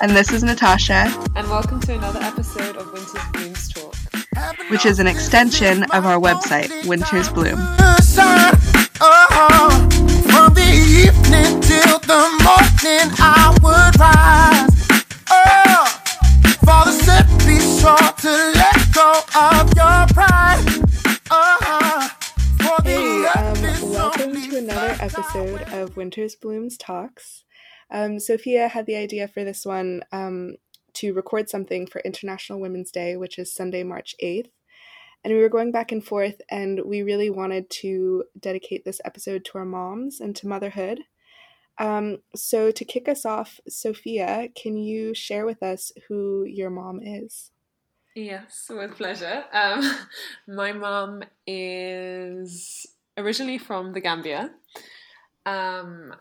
And this is Natasha. And welcome to another episode of Winter's Blooms Talk, which is an extension of our website, Winter's Bloom. From the evening till the morning, I would rise. Father said, be sure to let go of your pride. For the Hey, um, welcome to another episode of Winter's Blooms Talks. Um, Sophia had the idea for this one um, to record something for International Women's Day, which is Sunday, March 8th. And we were going back and forth, and we really wanted to dedicate this episode to our moms and to motherhood. Um, so, to kick us off, Sophia, can you share with us who your mom is? Yes, with pleasure. Um, my mom is originally from the Gambia. Um,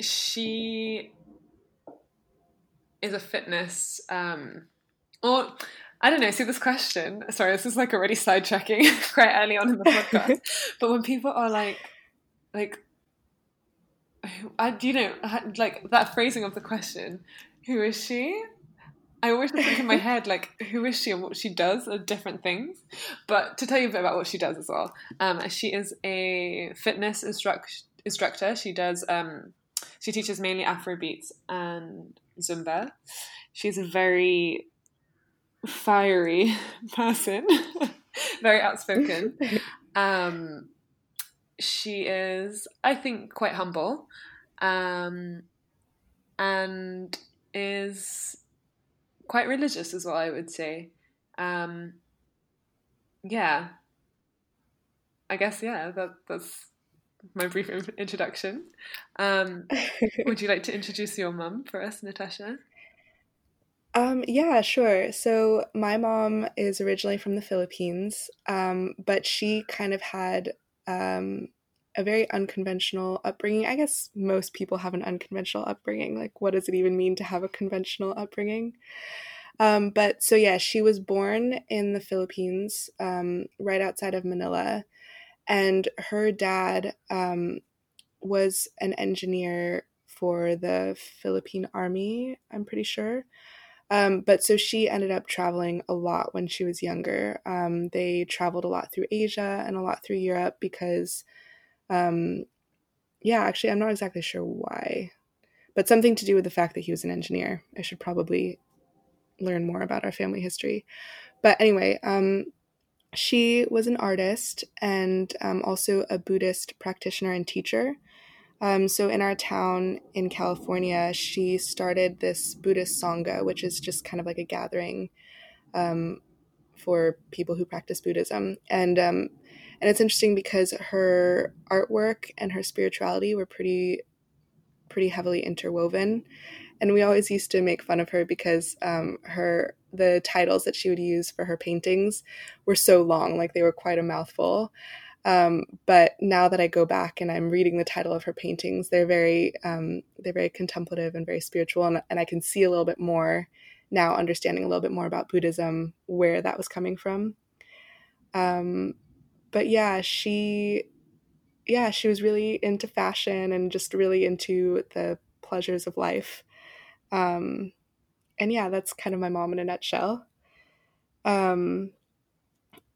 she is a fitness, um, or I don't know. See this question. Sorry, this is like already sidetracking quite early on in the podcast. but when people are like, like, I do you know like that phrasing of the question, who is she? I always think in my head like who is she and what she does are different things. But to tell you a bit about what she does as well, um, she is a fitness instruct- instructor. She does um, she teaches mainly Afrobeats and Zumba. She's a very fiery person, very outspoken. Um, she is, I think, quite humble, um, and is quite religious as well. I would say, um, yeah. I guess yeah. That that's my brief introduction. Um, would you like to introduce your mum for us, Natasha? Um, yeah, sure. So my mom is originally from the Philippines, um, but she kind of had um, a very unconventional upbringing. I guess most people have an unconventional upbringing. Like, what does it even mean to have a conventional upbringing? Um, but so yeah, she was born in the Philippines, um, right outside of Manila, and her dad um, was an engineer for the Philippine Army. I'm pretty sure. Um, but so she ended up traveling a lot when she was younger. Um, they traveled a lot through Asia and a lot through Europe because, um, yeah, actually, I'm not exactly sure why, but something to do with the fact that he was an engineer. I should probably learn more about our family history. But anyway, um, she was an artist and um, also a Buddhist practitioner and teacher. Um, so in our town in California, she started this Buddhist sangha, which is just kind of like a gathering um, for people who practice Buddhism, and um, and it's interesting because her artwork and her spirituality were pretty pretty heavily interwoven, and we always used to make fun of her because um, her the titles that she would use for her paintings were so long, like they were quite a mouthful. Um, but now that I go back and I'm reading the title of her paintings, they're very um, they're very contemplative and very spiritual, and, and I can see a little bit more now, understanding a little bit more about Buddhism, where that was coming from. Um, but yeah, she yeah she was really into fashion and just really into the pleasures of life. Um, and yeah, that's kind of my mom in a nutshell. Um,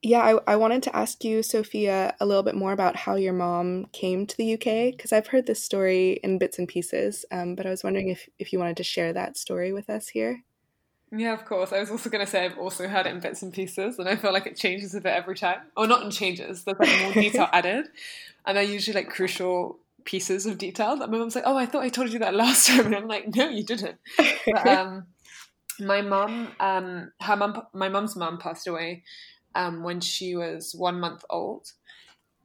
yeah, I, I wanted to ask you, Sophia, a little bit more about how your mom came to the UK because I've heard this story in bits and pieces, um, but I was wondering if, if you wanted to share that story with us here. Yeah, of course. I was also going to say I've also heard it in bits and pieces, and I feel like it changes a bit every time. Or not in changes, there's like more detail added, and they're usually like crucial pieces of detail that my mom's like, "Oh, I thought I told you that last time," and I'm like, "No, you didn't." But, um, my mum, um, her mum, my mum's mum passed away um, when she was one month old,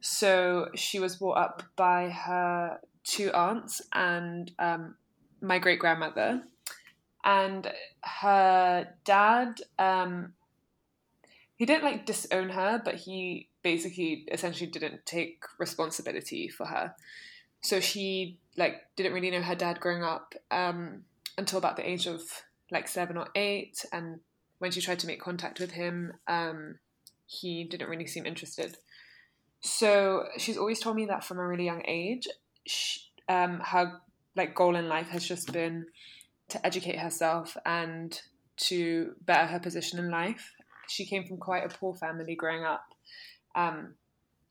so she was brought up by her two aunts and um, my great grandmother. And her dad um he didn't like disown her but he basically essentially didn't take responsibility for her. So she like didn't really know her dad growing up um until about the age of like seven or eight and when she tried to make contact with him um he didn't really seem interested so she's always told me that from a really young age she, um her like goal in life has just been to educate herself and to better her position in life. She came from quite a poor family growing up. Um,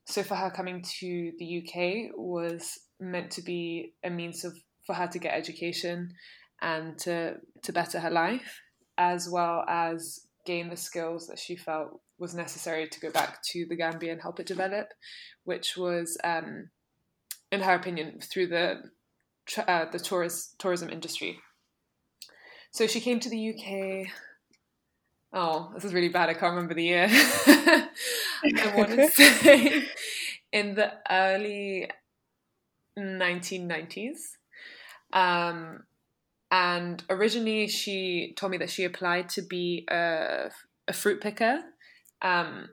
so for her coming to the UK was meant to be a means of for her to get education and to to better her life as well as gain the skills that she felt was necessary to go back to the Gambia and help it develop, which was, um, in her opinion, through the uh, the tourist tourism industry. So she came to the UK. Oh, this is really bad. I can't remember the year. I want to say in the early 1990s. Um, and originally, she told me that she applied to be a, a fruit picker. Um,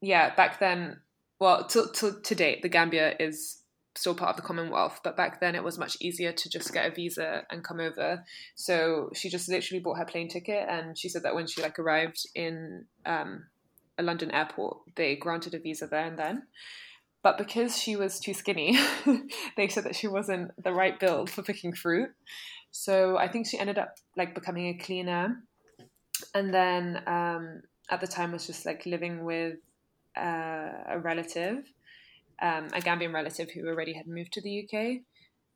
yeah, back then, well, to, to, to date, the Gambia is still part of the Commonwealth, but back then it was much easier to just get a visa and come over. So she just literally bought her plane ticket, and she said that when she like arrived in um, a London airport, they granted a visa there and then. But because she was too skinny, they said that she wasn't the right build for picking fruit. So I think she ended up like becoming a cleaner, and then um, at the time was just like living with uh, a relative, um, a Gambian relative who already had moved to the UK.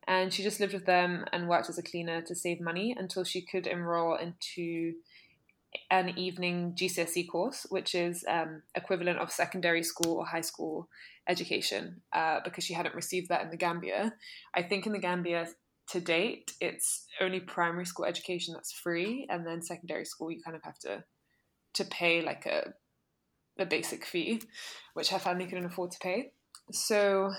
And she just lived with them and worked as a cleaner to save money until she could enroll into an evening GCSE course, which is um, equivalent of secondary school or high school education, uh, because she hadn't received that in the Gambia. I think in the Gambia, to date, it's only primary school education that's free, and then secondary school you kind of have to to pay like a a basic fee, which her family couldn't afford to pay. So,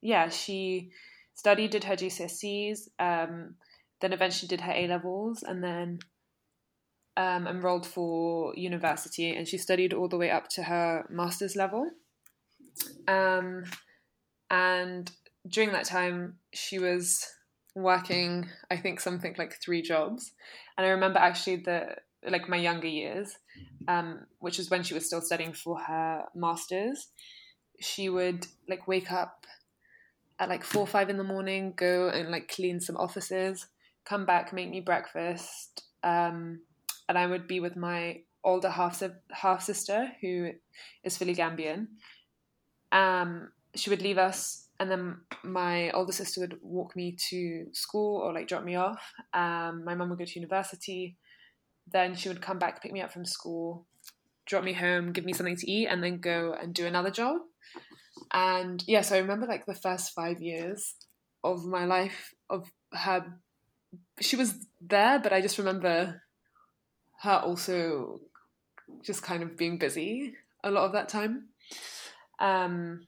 yeah, she studied, did her GCSEs, um, then eventually did her A levels, and then um, enrolled for university, and she studied all the way up to her master's level. Um, and during that time, she was working, I think something like three jobs. And I remember actually the like my younger years, um, which is when she was still studying for her masters. She would like wake up at like four five in the morning, go and like clean some offices, come back, make me breakfast, um, and I would be with my older half half sister who is fully Gambian. Um, she would leave us and then my older sister would walk me to school or like drop me off. Um, my mum would go to university. Then she would come back, pick me up from school, drop me home, give me something to eat, and then go and do another job. And yeah, so I remember like the first five years of my life of her. She was there, but I just remember her also just kind of being busy a lot of that time. Um,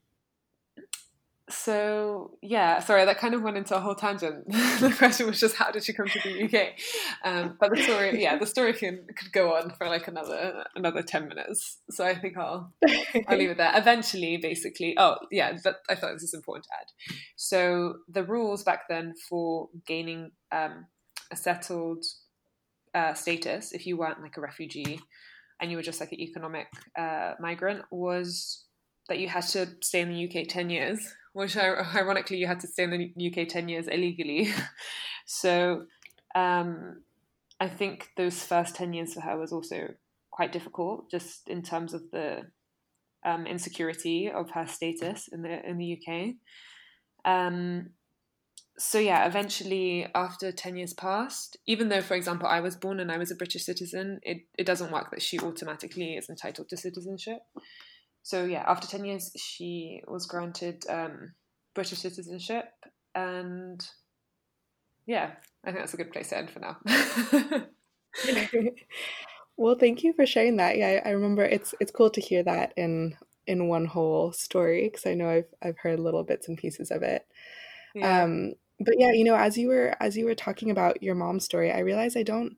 so yeah sorry that kind of went into a whole tangent. The question was just how did she come to the uk um, but the story yeah the story can could go on for like another another 10 minutes. So i think i'll i'll leave it there. Eventually basically oh yeah that, i thought this is important to add. So the rules back then for gaining um, a settled uh, status if you weren't like a refugee and you were just like an economic uh, migrant was that you had to stay in the uk 10 years which ironically you had to stay in the UK 10 years illegally. so um, I think those first 10 years for her was also quite difficult, just in terms of the um, insecurity of her status in the in the UK. Um, so yeah, eventually after 10 years passed, even though, for example, I was born and I was a British citizen, it, it doesn't work that she automatically is entitled to citizenship so yeah, after ten years, she was granted um, British citizenship, and yeah, I think that's a good place to end for now. well, thank you for sharing that. Yeah, I remember it's it's cool to hear that in in one whole story because I know I've I've heard little bits and pieces of it. Yeah. Um, but yeah, you know, as you were as you were talking about your mom's story, I realized I don't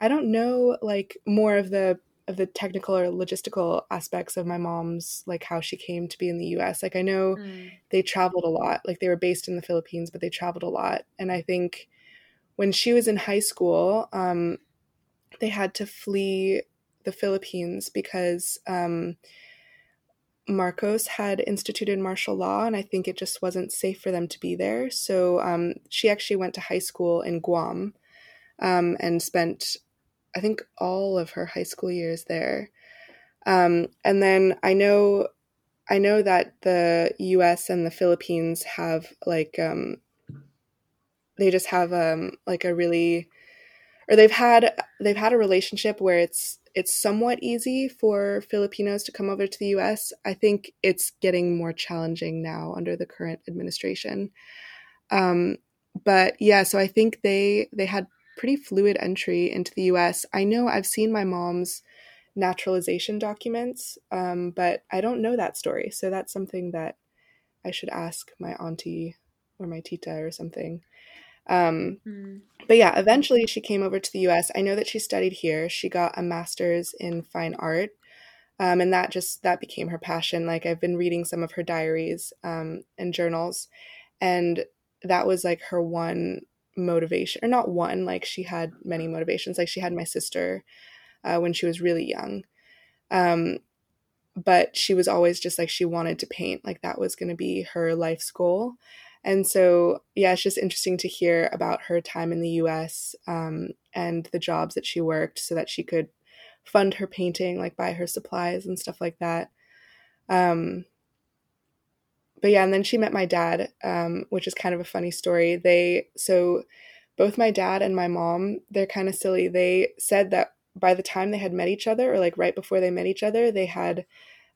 I don't know like more of the of the technical or logistical aspects of my mom's like how she came to be in the US. Like I know mm. they traveled a lot. Like they were based in the Philippines, but they traveled a lot. And I think when she was in high school, um, they had to flee the Philippines because um, Marcos had instituted martial law, and I think it just wasn't safe for them to be there. So um, she actually went to high school in Guam, um, and spent, I think, all of her high school years there. Um, and then I know, I know that the U.S. and the Philippines have like, um, they just have um, like a really, or they've had they've had a relationship where it's it's somewhat easy for Filipinos to come over to the US. I think it's getting more challenging now under the current administration. Um, but yeah, so I think they they had pretty fluid entry into the US. I know I've seen my mom's naturalization documents, um, but I don't know that story. So that's something that I should ask my auntie or my tita or something. Um, mm. But yeah, eventually she came over to the US. I know that she studied here. She got a master's in fine art. Um, and that just that became her passion. Like I've been reading some of her diaries um, and journals, and that was like her one motivation, or not one. Like she had many motivations. Like she had my sister uh, when she was really young, um, but she was always just like she wanted to paint. Like that was going to be her life's goal. And so, yeah, it's just interesting to hear about her time in the US um, and the jobs that she worked so that she could fund her painting, like buy her supplies and stuff like that. Um, but yeah, and then she met my dad, um, which is kind of a funny story. They, so both my dad and my mom, they're kind of silly. They said that by the time they had met each other, or like right before they met each other, they had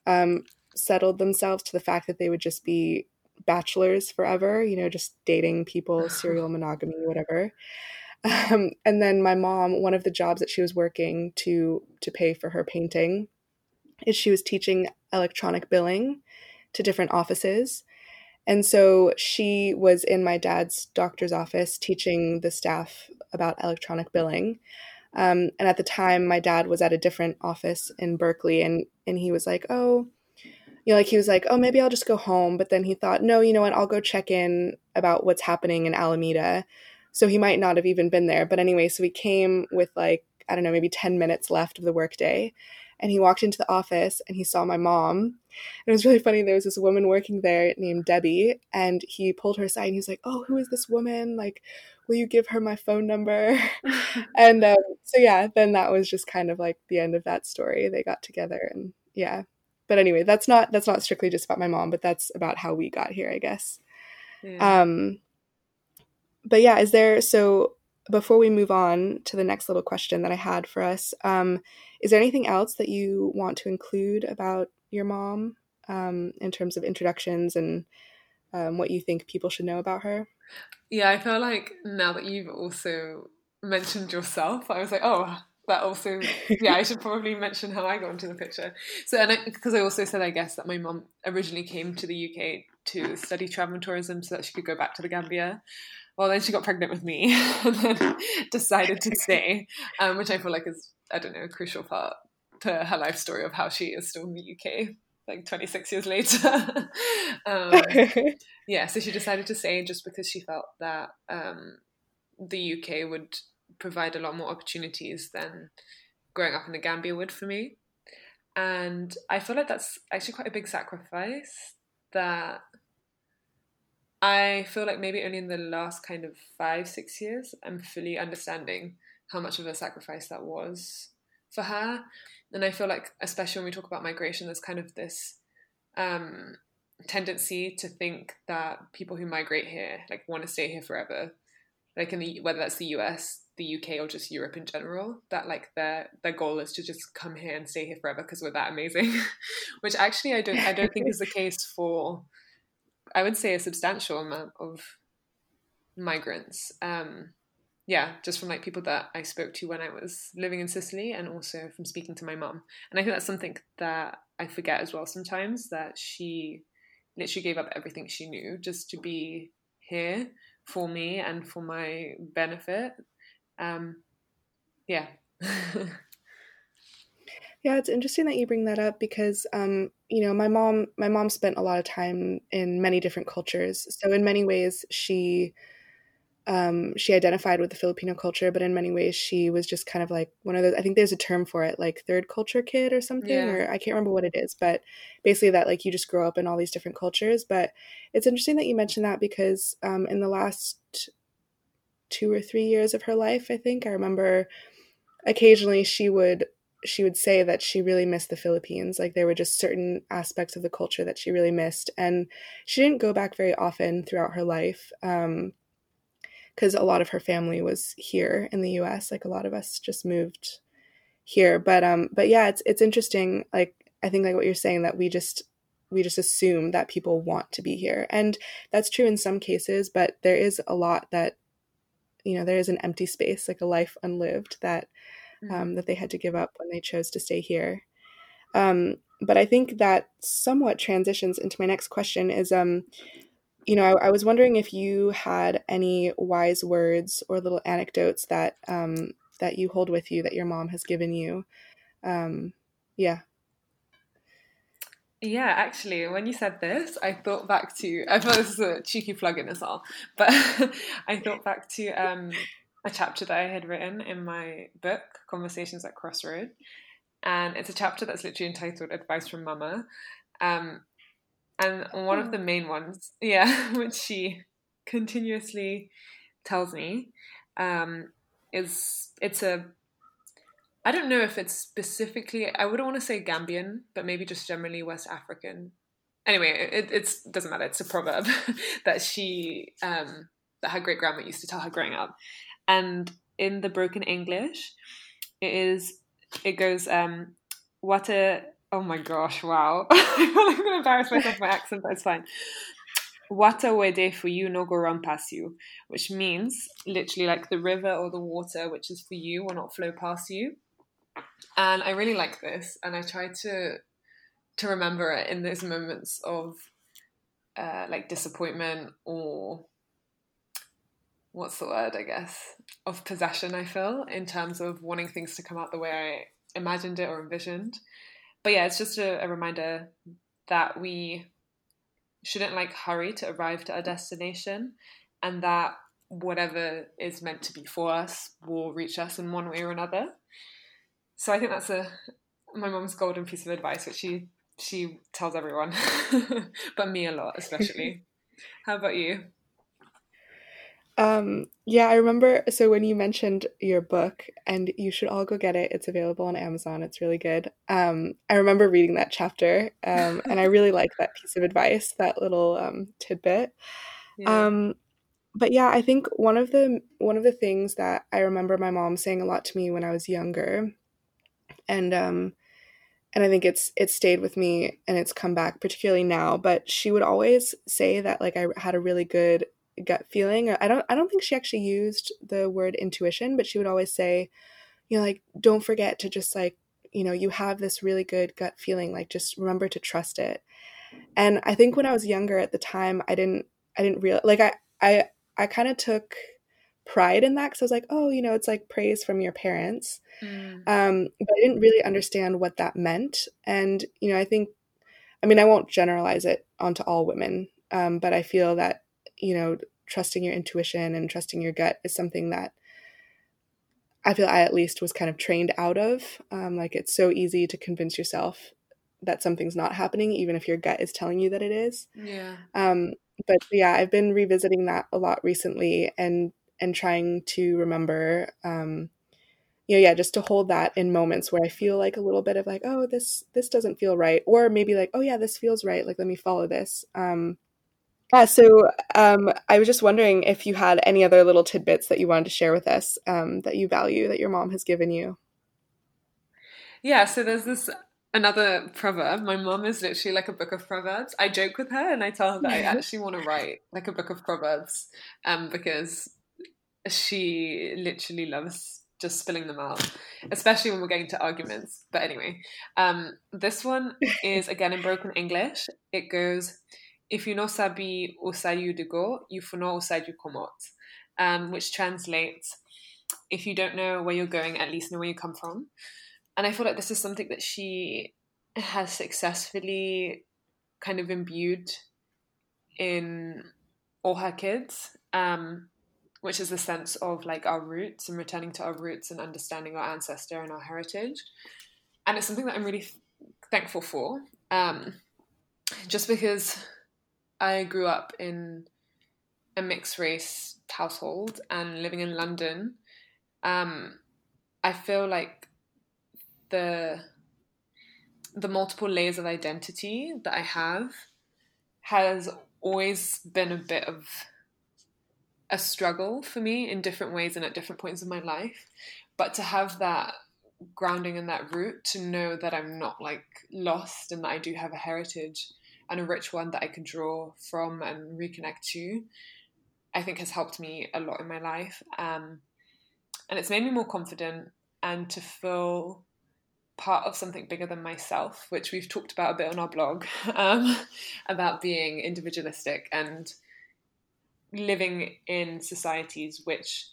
um, settled themselves to the fact that they would just be bachelors forever, you know, just dating people, serial monogamy, whatever. Um, and then my mom, one of the jobs that she was working to to pay for her painting, is she was teaching electronic billing to different offices. And so she was in my dad's doctor's office teaching the staff about electronic billing. Um, and at the time, my dad was at a different office in Berkeley, and and he was like, "Oh, you know, like he was like, oh, maybe I'll just go home. But then he thought, no, you know what? I'll go check in about what's happening in Alameda. So he might not have even been there. But anyway, so he came with like, I don't know, maybe 10 minutes left of the workday. And he walked into the office and he saw my mom. And it was really funny. There was this woman working there named Debbie. And he pulled her aside and he was like, oh, who is this woman? Like, will you give her my phone number? and um, so, yeah, then that was just kind of like the end of that story. They got together and yeah, but anyway, that's not that's not strictly just about my mom, but that's about how we got here, I guess. Yeah. Um, but yeah, is there so before we move on to the next little question that I had for us, um, is there anything else that you want to include about your mom um, in terms of introductions and um, what you think people should know about her? Yeah, I feel like now that you've also mentioned yourself, I was like, oh, that also yeah i should probably mention how i got into the picture so and because I, I, also said i guess that my mom originally came to the uk to study travel and tourism so that she could go back to the gambia well then she got pregnant with me and then decided to stay um, which i feel like is i don't know a crucial part to her life story of how she is still in the uk like 26 years later um, yeah so she decided to stay just because she felt that um, the uk would provide a lot more opportunities than growing up in the Gambia would for me. And I feel like that's actually quite a big sacrifice that I feel like maybe only in the last kind of five, six years, I'm fully understanding how much of a sacrifice that was for her. And I feel like, especially when we talk about migration, there's kind of this um, tendency to think that people who migrate here like want to stay here forever. Like in the whether that's the US, the UK or just Europe in general that like their their goal is to just come here and stay here forever because we're that amazing which actually I don't I don't think is the case for I would say a substantial amount of migrants um yeah just from like people that I spoke to when I was living in Sicily and also from speaking to my mom and I think that's something that I forget as well sometimes that she literally gave up everything she knew just to be here for me and for my benefit um, yeah. yeah, it's interesting that you bring that up because um, you know, my mom my mom spent a lot of time in many different cultures. So in many ways she um, she identified with the Filipino culture, but in many ways she was just kind of like one of those. I think there's a term for it, like third culture kid or something, yeah. or I can't remember what it is, but basically that like you just grow up in all these different cultures. But it's interesting that you mentioned that because um, in the last two or three years of her life. I think I remember occasionally she would she would say that she really missed the Philippines. Like there were just certain aspects of the culture that she really missed, and she didn't go back very often throughout her life. Because a lot of her family was here in the U.S. Like a lot of us just moved here, but um, but yeah, it's it's interesting. Like I think like what you're saying that we just we just assume that people want to be here, and that's true in some cases. But there is a lot that you know there is an empty space, like a life unlived that mm-hmm. um, that they had to give up when they chose to stay here. Um, but I think that somewhat transitions into my next question is um, you know, I, I, was wondering if you had any wise words or little anecdotes that um, that you hold with you that your mom has given you. Um, yeah. Yeah, actually, when you said this, I thought back to. I thought this was a cheeky plug-in as well, but I thought back to um, a chapter that I had written in my book, Conversations at Crossroad, and it's a chapter that's literally entitled "Advice from Mama," um, and one of the oh. main ones, yeah, which she continuously tells me, um, is it's a I don't know if it's specifically I wouldn't want to say Gambian, but maybe just generally West African. Anyway, it it's doesn't matter. It's a proverb that she um, that her great grandma used to tell her growing up, and in the broken English, it is it goes um, what a oh my gosh wow I'm gonna embarrass myself my accent, but it's fine. Water wede for you no go run past you, which means literally like the river or the water which is for you will not flow past you. And I really like this, and I try to to remember it in those moments of uh, like disappointment or what's the word I guess of possession. I feel in terms of wanting things to come out the way I imagined it or envisioned. But yeah, it's just a, a reminder that we shouldn't like hurry to arrive to our destination and that whatever is meant to be for us will reach us in one way or another. So I think that's a my mom's golden piece of advice, which she she tells everyone, but me a lot especially. How about you? Um, yeah, I remember. So when you mentioned your book, and you should all go get it. It's available on Amazon. It's really good. Um, I remember reading that chapter, um, and I really like that piece of advice, that little um, tidbit. Yeah. Um, but yeah, I think one of the one of the things that I remember my mom saying a lot to me when I was younger, and um, and I think it's it stayed with me and it's come back particularly now. But she would always say that like I had a really good gut feeling. I don't I don't think she actually used the word intuition, but she would always say, you know, like don't forget to just like, you know, you have this really good gut feeling, like just remember to trust it. And I think when I was younger at the time, I didn't I didn't real like I I I kind of took pride in that because I was like, oh, you know, it's like praise from your parents. Mm. Um, but I didn't really understand what that meant. And, you know, I think, I mean, I won't generalize it onto all women, um, but I feel that you know, trusting your intuition and trusting your gut is something that I feel I at least was kind of trained out of. Um, like it's so easy to convince yourself that something's not happening, even if your gut is telling you that it is. Yeah. Um, but yeah, I've been revisiting that a lot recently and and trying to remember, um, you know, yeah, just to hold that in moments where I feel like a little bit of like, oh, this this doesn't feel right, or maybe like, oh yeah, this feels right. Like let me follow this. Um, yeah, so um, I was just wondering if you had any other little tidbits that you wanted to share with us um, that you value that your mom has given you. Yeah, so there's this another proverb. My mom is literally like a book of proverbs. I joke with her and I tell her that I actually want to write like a book of proverbs um, because she literally loves just spilling them out, especially when we're getting to arguments. But anyway, um, this one is again in broken English. It goes, if you know sabi you to go, you know usar you come out, um, which translates, if you don't know where you're going, at least know where you come from. And I feel like this is something that she has successfully kind of imbued in all her kids, um, which is the sense of like our roots and returning to our roots and understanding our ancestor and our heritage. And it's something that I'm really thankful for, um, just because I grew up in a mixed race household and living in London, um, I feel like the the multiple layers of identity that I have has always been a bit of a struggle for me in different ways and at different points of my life. But to have that grounding and that root, to know that I'm not like lost and that I do have a heritage and a rich one that I can draw from and reconnect to, I think has helped me a lot in my life. Um, and it's made me more confident and to feel part of something bigger than myself, which we've talked about a bit on our blog um, about being individualistic and living in societies which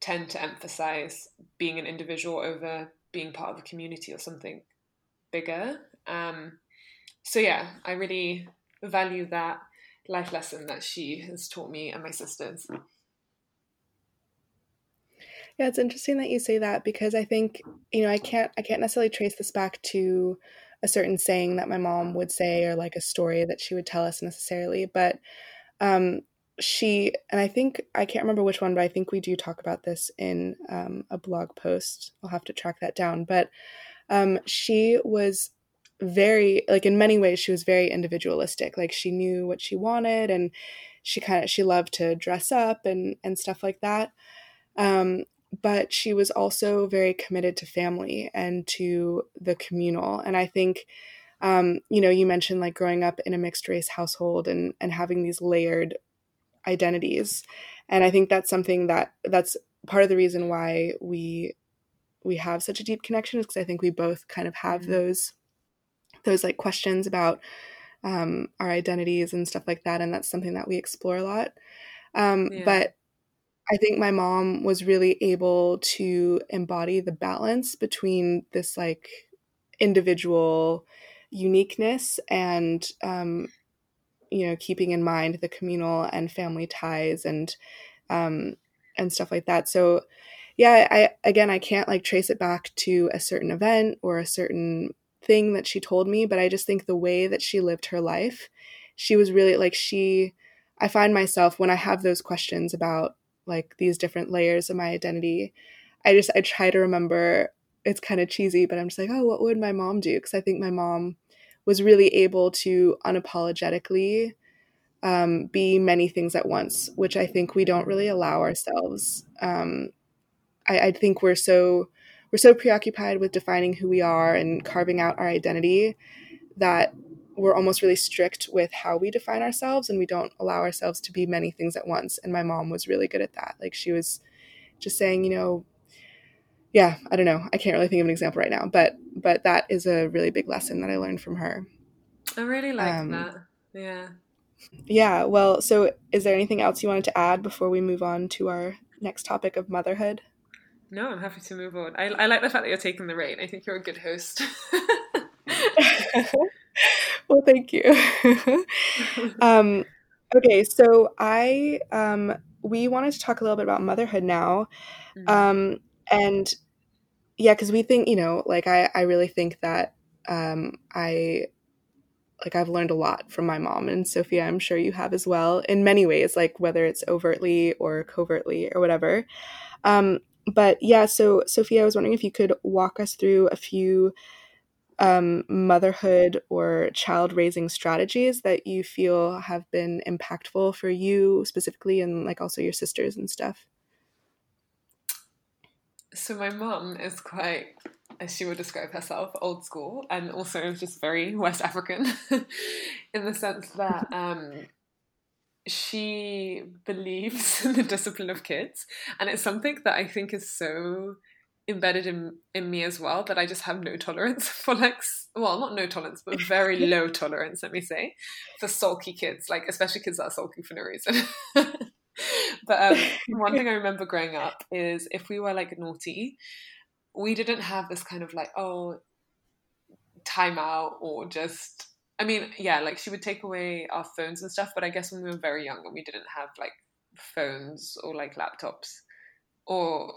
tend to emphasize being an individual over being part of a community or something bigger. Um, so, yeah, I really value that life lesson that she has taught me and my sisters. Yeah, it's interesting that you say that because I think, you know, I can't I can't necessarily trace this back to a certain saying that my mom would say or like a story that she would tell us necessarily, but um she and I think I can't remember which one, but I think we do talk about this in um, a blog post. I'll have to track that down. But um, she was very like in many ways she was very individualistic. Like she knew what she wanted, and she kind of she loved to dress up and and stuff like that. Um, but she was also very committed to family and to the communal. And I think, um, you know, you mentioned like growing up in a mixed race household and and having these layered identities, and I think that's something that that's part of the reason why we we have such a deep connection is because I think we both kind of have mm-hmm. those those like questions about um, our identities and stuff like that, and that's something that we explore a lot. Um, yeah. But I think my mom was really able to embody the balance between this like individual uniqueness and um, you know keeping in mind the communal and family ties and um, and stuff like that. So yeah, I again I can't like trace it back to a certain event or a certain thing that she told me, but I just think the way that she lived her life, she was really like she I find myself when I have those questions about like these different layers of my identity i just i try to remember it's kind of cheesy but i'm just like oh what would my mom do? Because i think my mom was really able to unapologetically um, be many things at once which i think we don't really allow ourselves. Um, I, I think we're so we're so preoccupied with defining who we are and carving out our identity that we're almost really strict with how we define ourselves and we don't allow ourselves to be many things at once. And my mom was really good at that. Like she was just saying you know yeah i don't know. I can't really think of an example right now but but that is a really big lesson that i learned from her. I really like um, that. Yeah. yeah well so is there anything else you wanted to add before we move on to our next topic of motherhood no i'm happy to move on i, I like the fact that you're taking the reign i think you're a good host well, thank you. um, okay, so I um, we wanted to talk a little bit about motherhood now, mm-hmm. um, and yeah, because we think you know, like I I really think that um, I like I've learned a lot from my mom and Sophia. I'm sure you have as well in many ways, like whether it's overtly or covertly or whatever. Um, but yeah, so Sophia, I was wondering if you could walk us through a few um, motherhood or child raising strategies that you feel have been impactful for you specifically and like also your sisters and stuff? So my mom is quite as she would describe herself, old school, and also just very West African, in the sense that um, she believes in the discipline of kids, and it's something that I think is so embedded in in me as well that I just have no tolerance for like well not no tolerance but very low tolerance let me say for sulky kids like especially kids that are sulky for no reason. But um, one thing I remember growing up is if we were like naughty we didn't have this kind of like oh timeout or just I mean yeah like she would take away our phones and stuff but I guess when we were very young and we didn't have like phones or like laptops or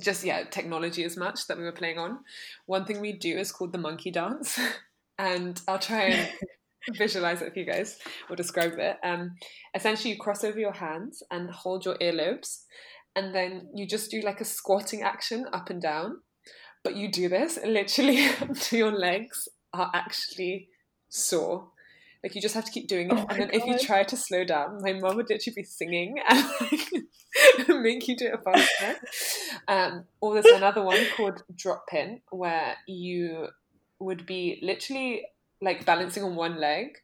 just yeah technology as much that we were playing on one thing we do is called the monkey dance and i'll try and visualize it for you guys or describe it. Um, essentially, you cross over your hands and hold your earlobes, and then you just do like a squatting action up and down. But you do this literally until your legs are actually sore. Like you just have to keep doing it, Oh and then if you try to slow down, my mom would literally be singing and like, make you do it faster. Um, or there's another one called drop pin, where you would be literally like balancing on one leg.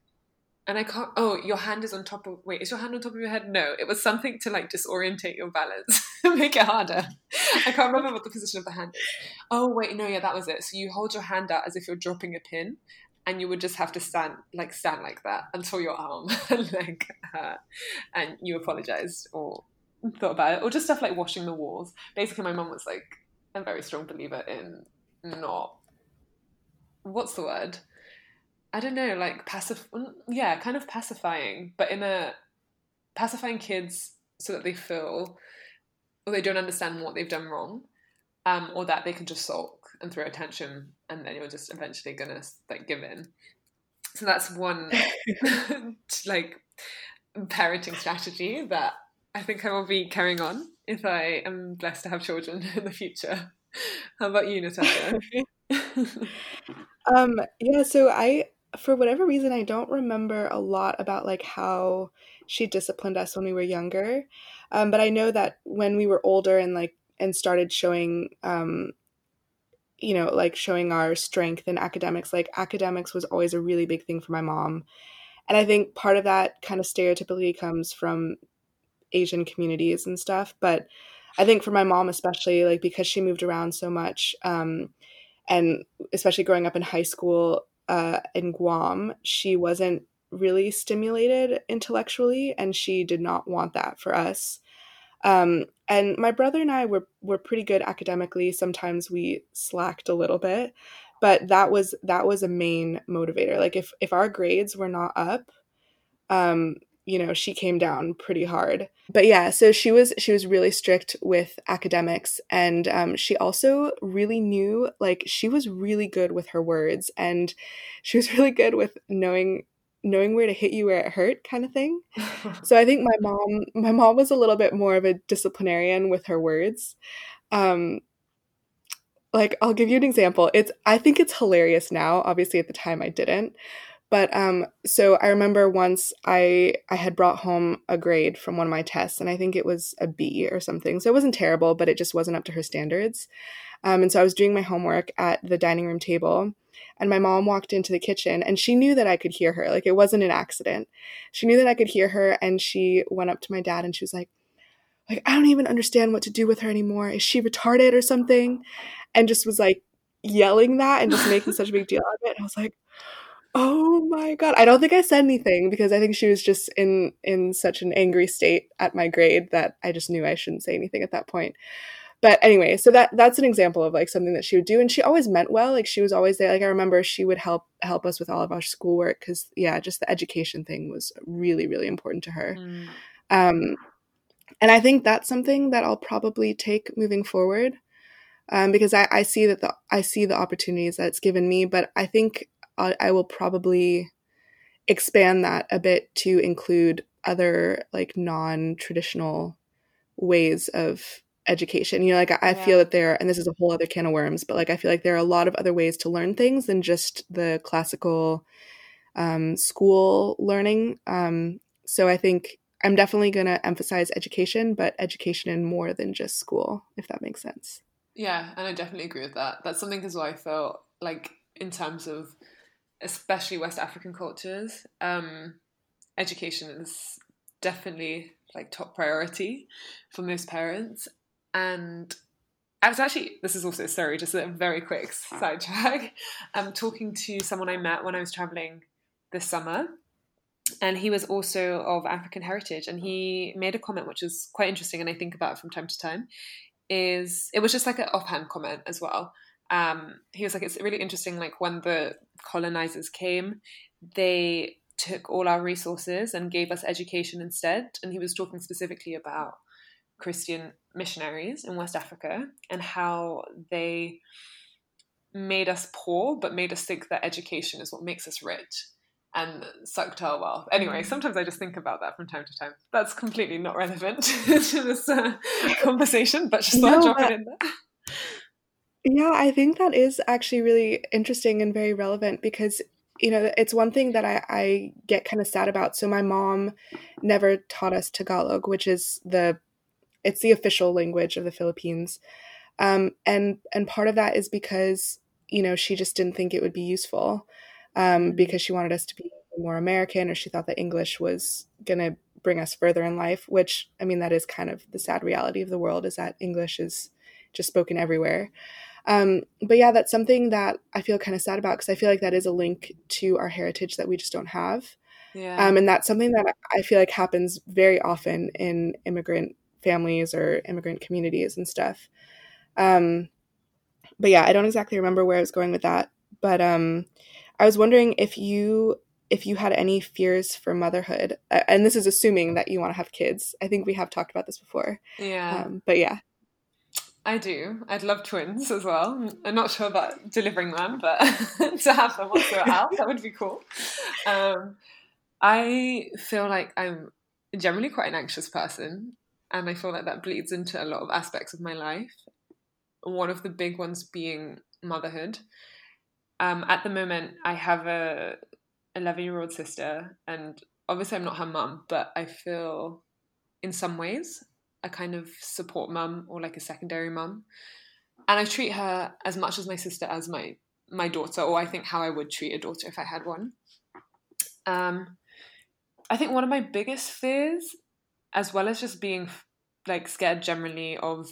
And I can't. Oh, your hand is on top of. Wait, is your hand on top of your head? No, it was something to like disorientate your balance, make it harder. I can't remember what the position of the hand is. Oh wait, no, yeah, that was it. So you hold your hand out as if you're dropping a pin, and you would just have to stand like stand like that until your arm and leg hurt, and you apologized or thought about it, or just stuff like washing the walls. Basically, my mum was like a very strong believer in not what's the word? I don't know, like pacif yeah, kind of pacifying, but in a pacifying kids so that they feel or they don't understand what they've done wrong, um, or that they can just sulk and throw a tantrum, and then you're just eventually gonna like give in. So that's one like parenting strategy that I think I will be carrying on if I am blessed to have children in the future. How about you, Natasha? Um, yeah, so I, for whatever reason, I don't remember a lot about like how she disciplined us when we were younger. Um, but I know that when we were older and like and started showing um you know, like showing our strength in academics, like academics was always a really big thing for my mom. And I think part of that kind of stereotypically comes from Asian communities and stuff, but I think for my mom especially like because she moved around so much um and especially growing up in high school uh, in Guam, she wasn't really stimulated intellectually, and she did not want that for us. Um, and my brother and I were were pretty good academically. Sometimes we slacked a little bit, but that was that was a main motivator. Like if if our grades were not up, um, you know, she came down pretty hard. But yeah, so she was she was really strict with academics, and um, she also really knew like she was really good with her words, and she was really good with knowing knowing where to hit you where it hurt kind of thing. So I think my mom my mom was a little bit more of a disciplinarian with her words. Um, like I'll give you an example. It's I think it's hilarious now. Obviously at the time I didn't. But um so I remember once I I had brought home a grade from one of my tests and I think it was a B or something. So it wasn't terrible, but it just wasn't up to her standards. Um, and so I was doing my homework at the dining room table and my mom walked into the kitchen and she knew that I could hear her. Like it wasn't an accident. She knew that I could hear her and she went up to my dad and she was like like I don't even understand what to do with her anymore. Is she retarded or something? And just was like yelling that and just making such a big deal out of it. And I was like, "Oh my god." I don't think I said anything because I think she was just in in such an angry state at my grade that I just knew I shouldn't say anything at that point. But anyway, so that that's an example of like something that she would do and she always meant well. Like she was always there. Like I remember she would help help us with all of our schoolwork cuz yeah, just the education thing was really really important to her. Mm. Um, and I think that's something that I'll probably take moving forward um, because I, I see that the I see the opportunities that it's given me, but I think I, I will probably expand that a bit to include other like non-traditional ways of education. You know, like I, I Yeah. feel that there, and this is a whole other can of worms, but like I feel like there are a lot of other ways to learn things than just the classical um, school learning. Um, so I think I'm definitely going to emphasize education, but education in more than just school, if that makes sense. Yeah, and I definitely agree with that. That's something as well I felt like in terms of especially West African cultures, um, education is definitely like top priority for most parents. And I was actually this is also sorry, just a very quick sidetrack. I'm talking to someone I met when I was traveling this summer. And he was also of African heritage, and he made a comment which is quite interesting, and I think about it from time to time is it was just like an offhand comment as well. Um, he was like, it's really interesting. Like when the colonizers came, they took all our resources and gave us education instead. And he was talking specifically about Christian missionaries in West Africa and how they made us poor, but made us think that education is what makes us rich. and sucked our wealth. Anyway, sometimes I just think about that from time to time. That's completely not relevant to this uh, conversation, but just thought no, I'd drop it in there. Yeah, I think that is actually really interesting and very relevant because you know it's one thing that I, I get kind of sad about. So my mom never taught us Tagalog, which is the it's the official language of the Philippines, um, and and part of that is because you know she just didn't think it would be useful um, mm-hmm. because she wanted us to be more American, or she thought that English was gonna bring us further in life. Which I mean, that is kind of the sad reality of the world is that English is just spoken everywhere. Um, but yeah, that's something that I feel kind of sad about because I feel like that is a link to our heritage that we just don't have. Yeah. Um, and that's something that I feel like happens very often in immigrant families or immigrant communities and stuff. Um, but yeah, I don't exactly remember where I was going with that. But um, I was wondering if you if you had any fears for motherhood, and this is assuming that you want to have kids. I think we have talked about this before. Yeah. Um, but yeah. I do. I'd love twins as well. I'm not sure about delivering them, but to have them they're out, that would be cool. Um, I feel like I'm generally quite an anxious person, and I feel like that bleeds into a lot of aspects of my life. One of the big ones being motherhood. Um, at the moment, I have a 11 year old sister, and obviously, I'm not her mum, but I feel in some ways a kind of support mum or like a secondary mum. And I treat her as much as my sister as my my daughter, or I think how I would treat a daughter if I had one. Um, I think one of my biggest fears, as well as just being like scared generally of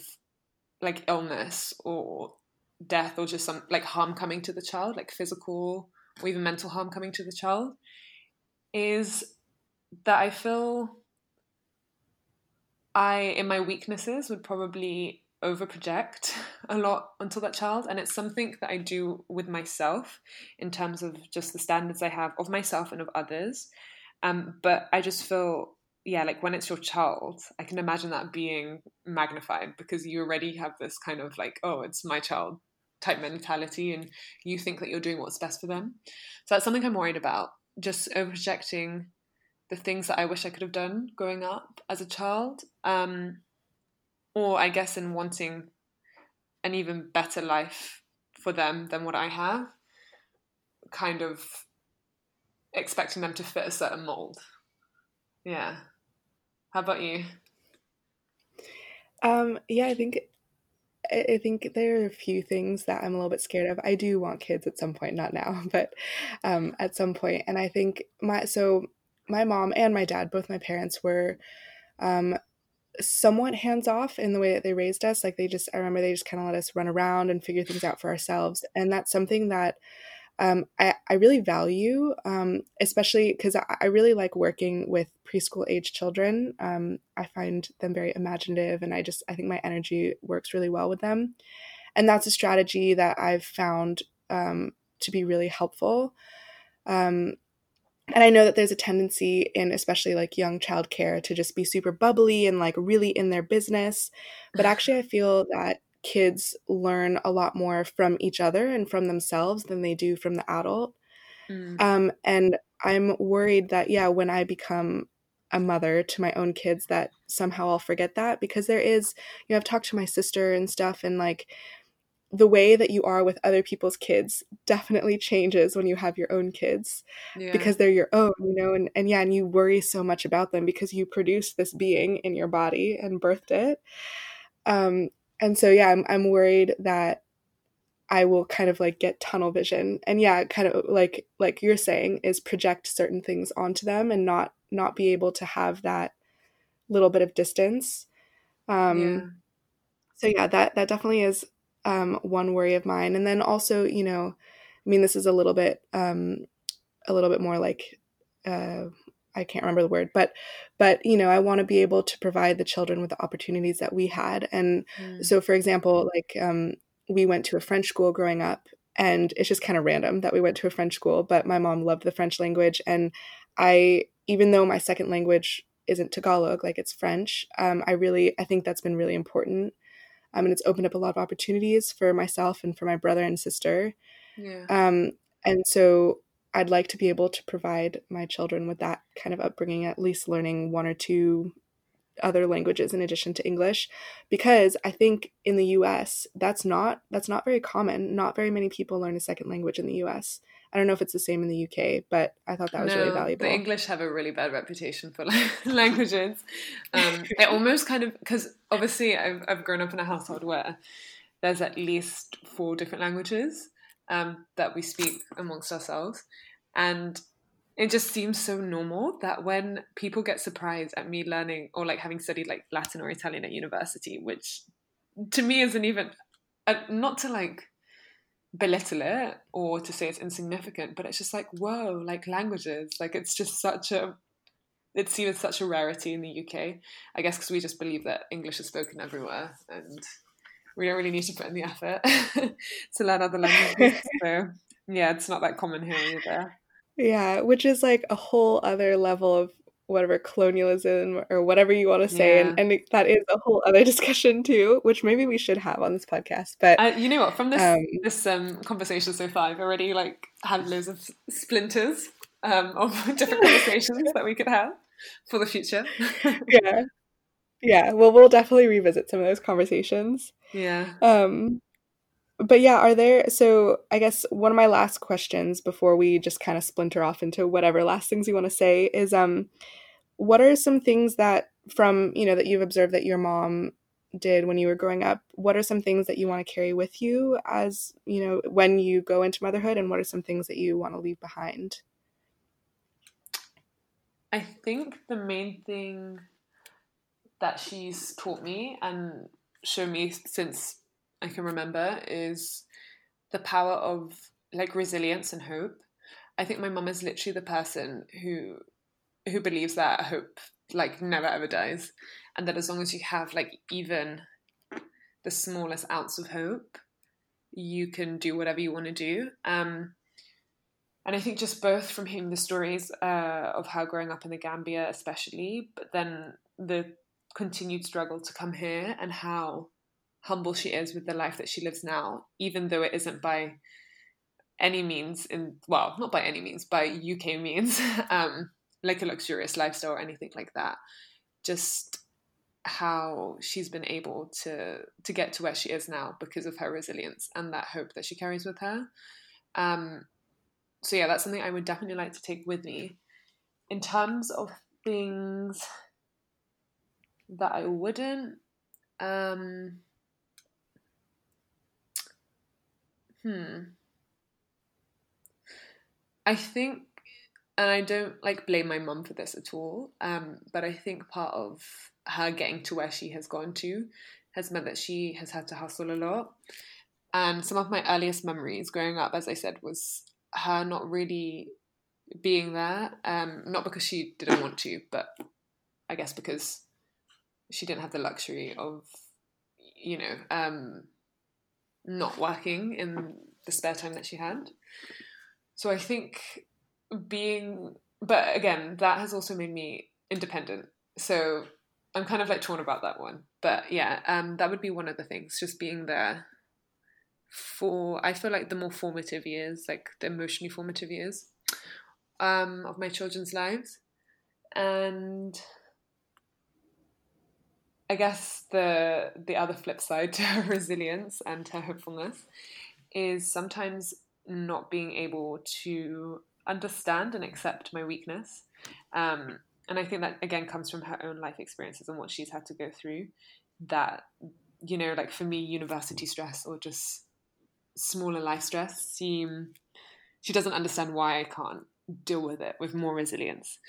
like illness or death or just some like harm coming to the child, like physical or even mental harm coming to the child, is that I feel I, in my weaknesses, would probably overproject a lot onto that child. And it's something that I do with myself in terms of just the standards I have of myself and of others. Um, but I just feel, yeah, like when it's your child, I can imagine that being magnified because you already have this kind of like, oh, it's my child type mentality and you think that you're doing what's best for them. So that's something I'm worried about. Just overprojecting the things that I wish I could have done growing up as a child, um, or I guess in wanting an even better life for them than what I have, kind of expecting them to fit a certain mold. Yeah. How about you? Um, yeah, I think I think there are a few things that I'm a little bit scared of. I do want kids at some point, not now, but um, at some point. And I think my so my mom and my dad, both my parents, were um, somewhat hands off in the way that they raised us. Like they just, I remember they just kind of let us run around and figure things out for ourselves. And that's something that um, I, I really value, um, especially because I, I, really like working with preschool age children. Um, I find them very imaginative, and I just, I think my energy works really well with them. And that's a strategy that I've found um, to be really helpful. Um, and I know that there's a tendency in especially like young childcare to just be super bubbly and like really in their business. But actually, I feel that kids learn a lot more from each other and from themselves than they do from the adult. Mm. Um, and I'm worried that, yeah, when I become a mother to my own kids, that somehow I'll forget that because there is, you know, I've talked to my sister and stuff, and like the way that you are with other people's kids definitely changes when you have your own kids yeah. because they're your own you know and, and yeah and you worry so much about them because you produced this being in your body and birthed it um and so yeah i'm, I'm worried that i will kind of like get tunnel vision and yeah kind of like like you're saying is project certain things onto them and not not be able to have that little bit of distance um yeah. so yeah that that definitely is um, one worry of mine. And then also, you know, I mean, this is a little bit, um, a little bit more like, uh, I can't remember the word, but, but you know, I want to be able to provide the children with the opportunities that we had. And mm. so, for example, like um, we went to a French school growing up, and it's just kind of random that we went to a French school. But my mom loved the French language, and I, even though my second language isn't Tagalog, like it's French, um, I really, I think that's been really important um, and it's opened up a lot of opportunities for myself and for my brother and sister. Yeah. Um, and so I'd like to be able to provide my children with that kind of upbringing, at least learning one or two other languages in addition to English because I think in the US that's not that's not very common. Not very many people learn a second language in the US. I don't know if it's the same in the UK, but I thought that was No, really valuable. The English have a really bad reputation for languages. Um, it almost kind of because obviously I've I've grown up in a household where there's at least four different languages um, that we speak amongst ourselves, and it just seems so normal that when people get surprised at me learning or like having studied like Latin or Italian at university, which to me isn't even uh, not to like belittle it or to say it's insignificant, but it's just like whoa, like languages, like it's just such a it's seen as such a rarity in the UK. I guess because we just believe that English is spoken everywhere and we don't really need to put in the effort to learn other languages. so yeah, it's not that common here either. Yeah, which is like a whole other level of whatever colonialism or whatever you want to say, Yeah. and, and it- that is a whole other discussion too, which maybe we should have on this podcast. But Uh, you know what? From this Um, this um, conversation so far, I've already like had loads of splinters um, of different conversations that we could have for the future. yeah, yeah, well, we'll definitely revisit some of those conversations. yeah. Um, but yeah, are there? So I guess one of my last questions before we just kind of splinter off into whatever last things you want to say is, um, what are some things that from you know that you've observed that your mom did when you were growing up? What are some things that you want to carry with you as you know when you go into motherhood, and what are some things that you want to leave behind? I think the main thing that she's taught me and shown me since I can remember is the power of like resilience and hope. I think my mum is literally the person who who believes that hope like never ever dies and that as long as you have like even the smallest ounce of hope you can do whatever you want to do um and I think just both from hearing the stories uh, of how growing up in the Gambia, especially, but then the continued struggle to come here and how humble she is with the life that she lives now, even though it isn't by any means in well, not by any means, by UK means, um, like a luxurious lifestyle or anything like that. Just how she's been able to to get to where she is now because of her resilience and that hope that she carries with her. Um, so yeah, that's something I would definitely like to take with me. In terms of things that I wouldn't, um, hmm, I think, and I don't like blame my mum for this at all, um, but I think part of her getting to where she has gone to has meant that she has had to hustle a lot. And some of my earliest memories growing up, as I said, was her not really being there. Um, not because she didn't want to, but I guess because she didn't have the luxury of, you know, um, not working in the spare time that she had. So I think being, but again, that has also made me independent. So I'm kind of like torn about that one. But yeah, um, that would be one of the things, just being there for I feel like the more formative years, like the emotionally formative years um, of my children's lives, and I guess the the other flip side to her resilience and her hopefulness is sometimes not being able to understand and accept my weakness. Um, and I think that again comes from her own life experiences and what she's had to go through. That you know, like for me, university stress or just smaller life stress seem she doesn't understand why I can't deal with it with more resilience.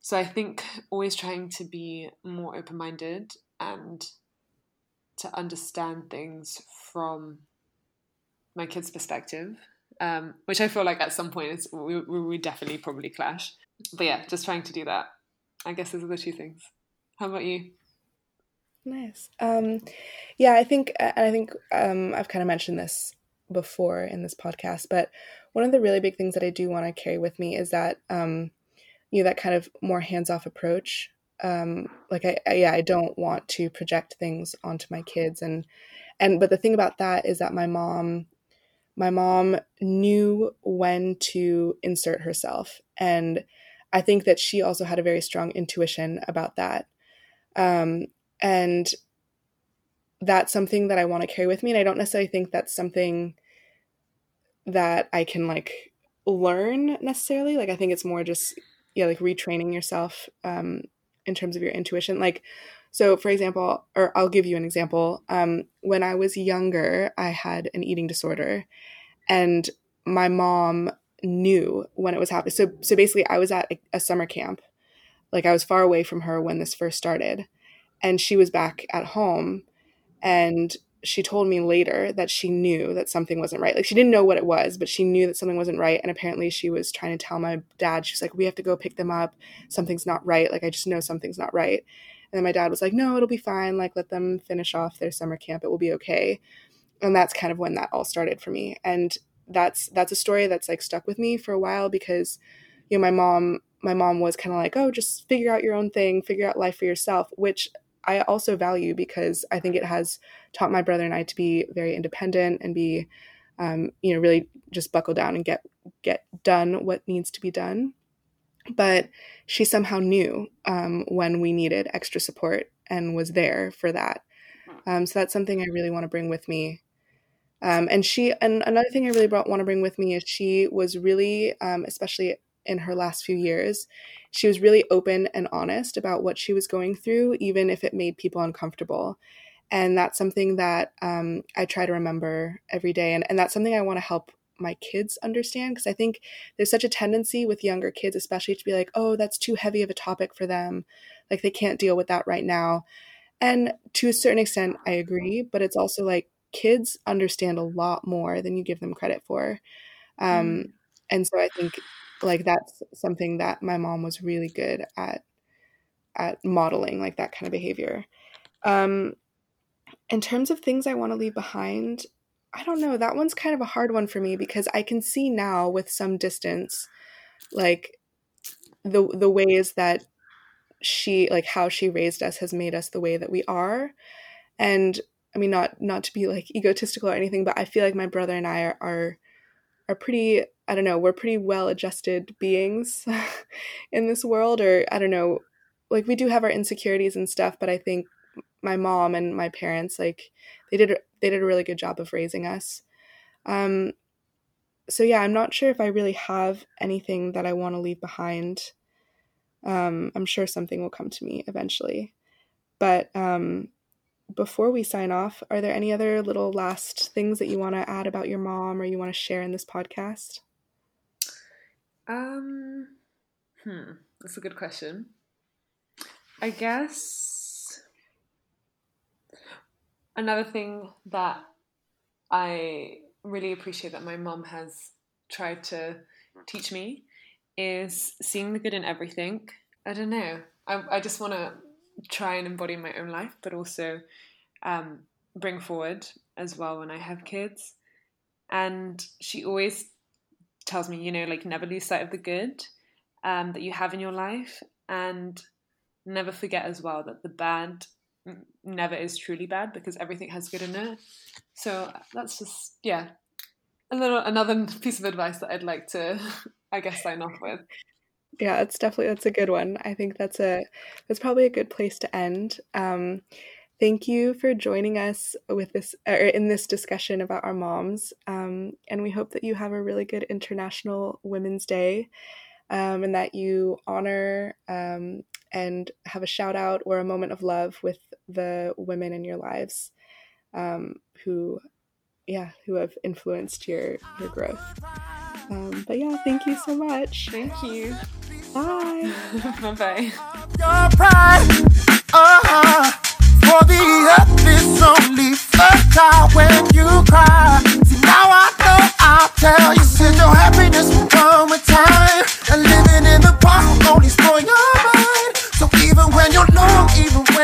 So I think always trying to be more open minded and to understand things from my kid's perspective, um, which I feel like at some point we, we definitely probably clash. But yeah, just trying to do that. I guess those are the two things. How about you? Nice. Um, yeah, I think, and I think um, I've kind of mentioned this before in this podcast, but one of the really big things that I do want to carry with me is that, um, you know, that kind of more hands-off approach. Um, like I, I, yeah, I don't want to project things onto my kids, and and but the thing about that is that my mom, my mom knew when to insert herself. And I think that she also had a very strong intuition about that. Um, and that's something that I want to carry with me. And I don't necessarily think that's something that I can like learn necessarily. Like, I think it's more just, yeah, like retraining yourself um, in terms of your intuition. Like, so for example, or I'll give you an example. Um, when I was younger, I had an eating disorder, and my mom knew when it was happening. So, so basically, I was at a, a summer camp. Like, I was far away from her when this first started, and she was back at home and she told me later that she knew that something wasn't right. Like she didn't know what it was, but she knew that something wasn't right. And apparently she was trying to tell my dad, she's like, we have to go pick them up. Something's not right. Like I just know something's not right. And then my dad was like, no, it'll be fine. Like let them finish off their summer camp. It will be okay. And that's kind of when that all started for me. And that's that's a story that's like stuck with me for a while because you know my mom my mom was kind of like, oh, just figure out your own thing, figure out life for yourself, which I also value because I think it has taught my brother and I to be very independent and be, um, you know, really just buckle down and get get done what needs to be done. But she somehow knew um, when we needed extra support and was there for that. Um, so that's something I really want to bring with me. Um, and she, and another thing I really want to bring with me is she was really, um, especially in her last few years, she was really open and honest about what she was going through, even if it made people uncomfortable. And that's something that um, I try to remember every day. And, and that's something I want to help my kids understand because I think there's such a tendency with younger kids, especially to be like, oh, that's too heavy of a topic for them. Like they can't deal with that right now. And to a certain extent, I agree. But it's also like kids understand a lot more than you give them credit for. Um, mm. And so I think like that's something that my mom was really good at at modeling like that kind of behavior. Um in terms of things i want to leave behind i don't know that one's kind of a hard one for me because i can see now with some distance like the the ways that she like how she raised us has made us the way that we are. And i mean not not to be like egotistical or anything but i feel like my brother and i are are, are pretty I don't know, we're pretty well adjusted beings in this world, or I don't know, like we do have our insecurities and stuff, but I think my mom and my parents, like they did, they did a really good job of raising us. Um, so yeah, I'm not sure if I really have anything that I want to leave behind. Um, I'm sure something will come to me eventually, but um, before we sign off, are there any other little last things that you want to add about your mom or you want to share in this podcast? Um, hmm, that's a good question. I guess another thing that I really appreciate that my mom has tried to teach me is seeing the good in everything. I don't know. I, I just want to try and embody my own life, but also um, bring forward as well when I have kids. And she always tells me, you know, like never lose sight of the good um, that you have in your life and never forget as well that the bad never is truly bad because everything has good in it. So that's just, yeah, a little another piece of advice that I'd like to, I guess, sign off with. Yeah, it's definitely that's a good one. I think that's a that's probably a good place to end. Um, Thank you for joining us with this or in this discussion about our moms. Um, and we hope that you have a really good International Women's Day um, and that you honor um, and have a shout out or a moment of love with the women in your lives um, who, yeah, who have influenced your your growth. Um, but yeah, thank you so much. Thank you. Bye. bye bye for the earth is only fertile when you cry. See, now I know I'll tell you, said your happiness will come with time. And living in the past will only spoil your mind. So even when you're long, even when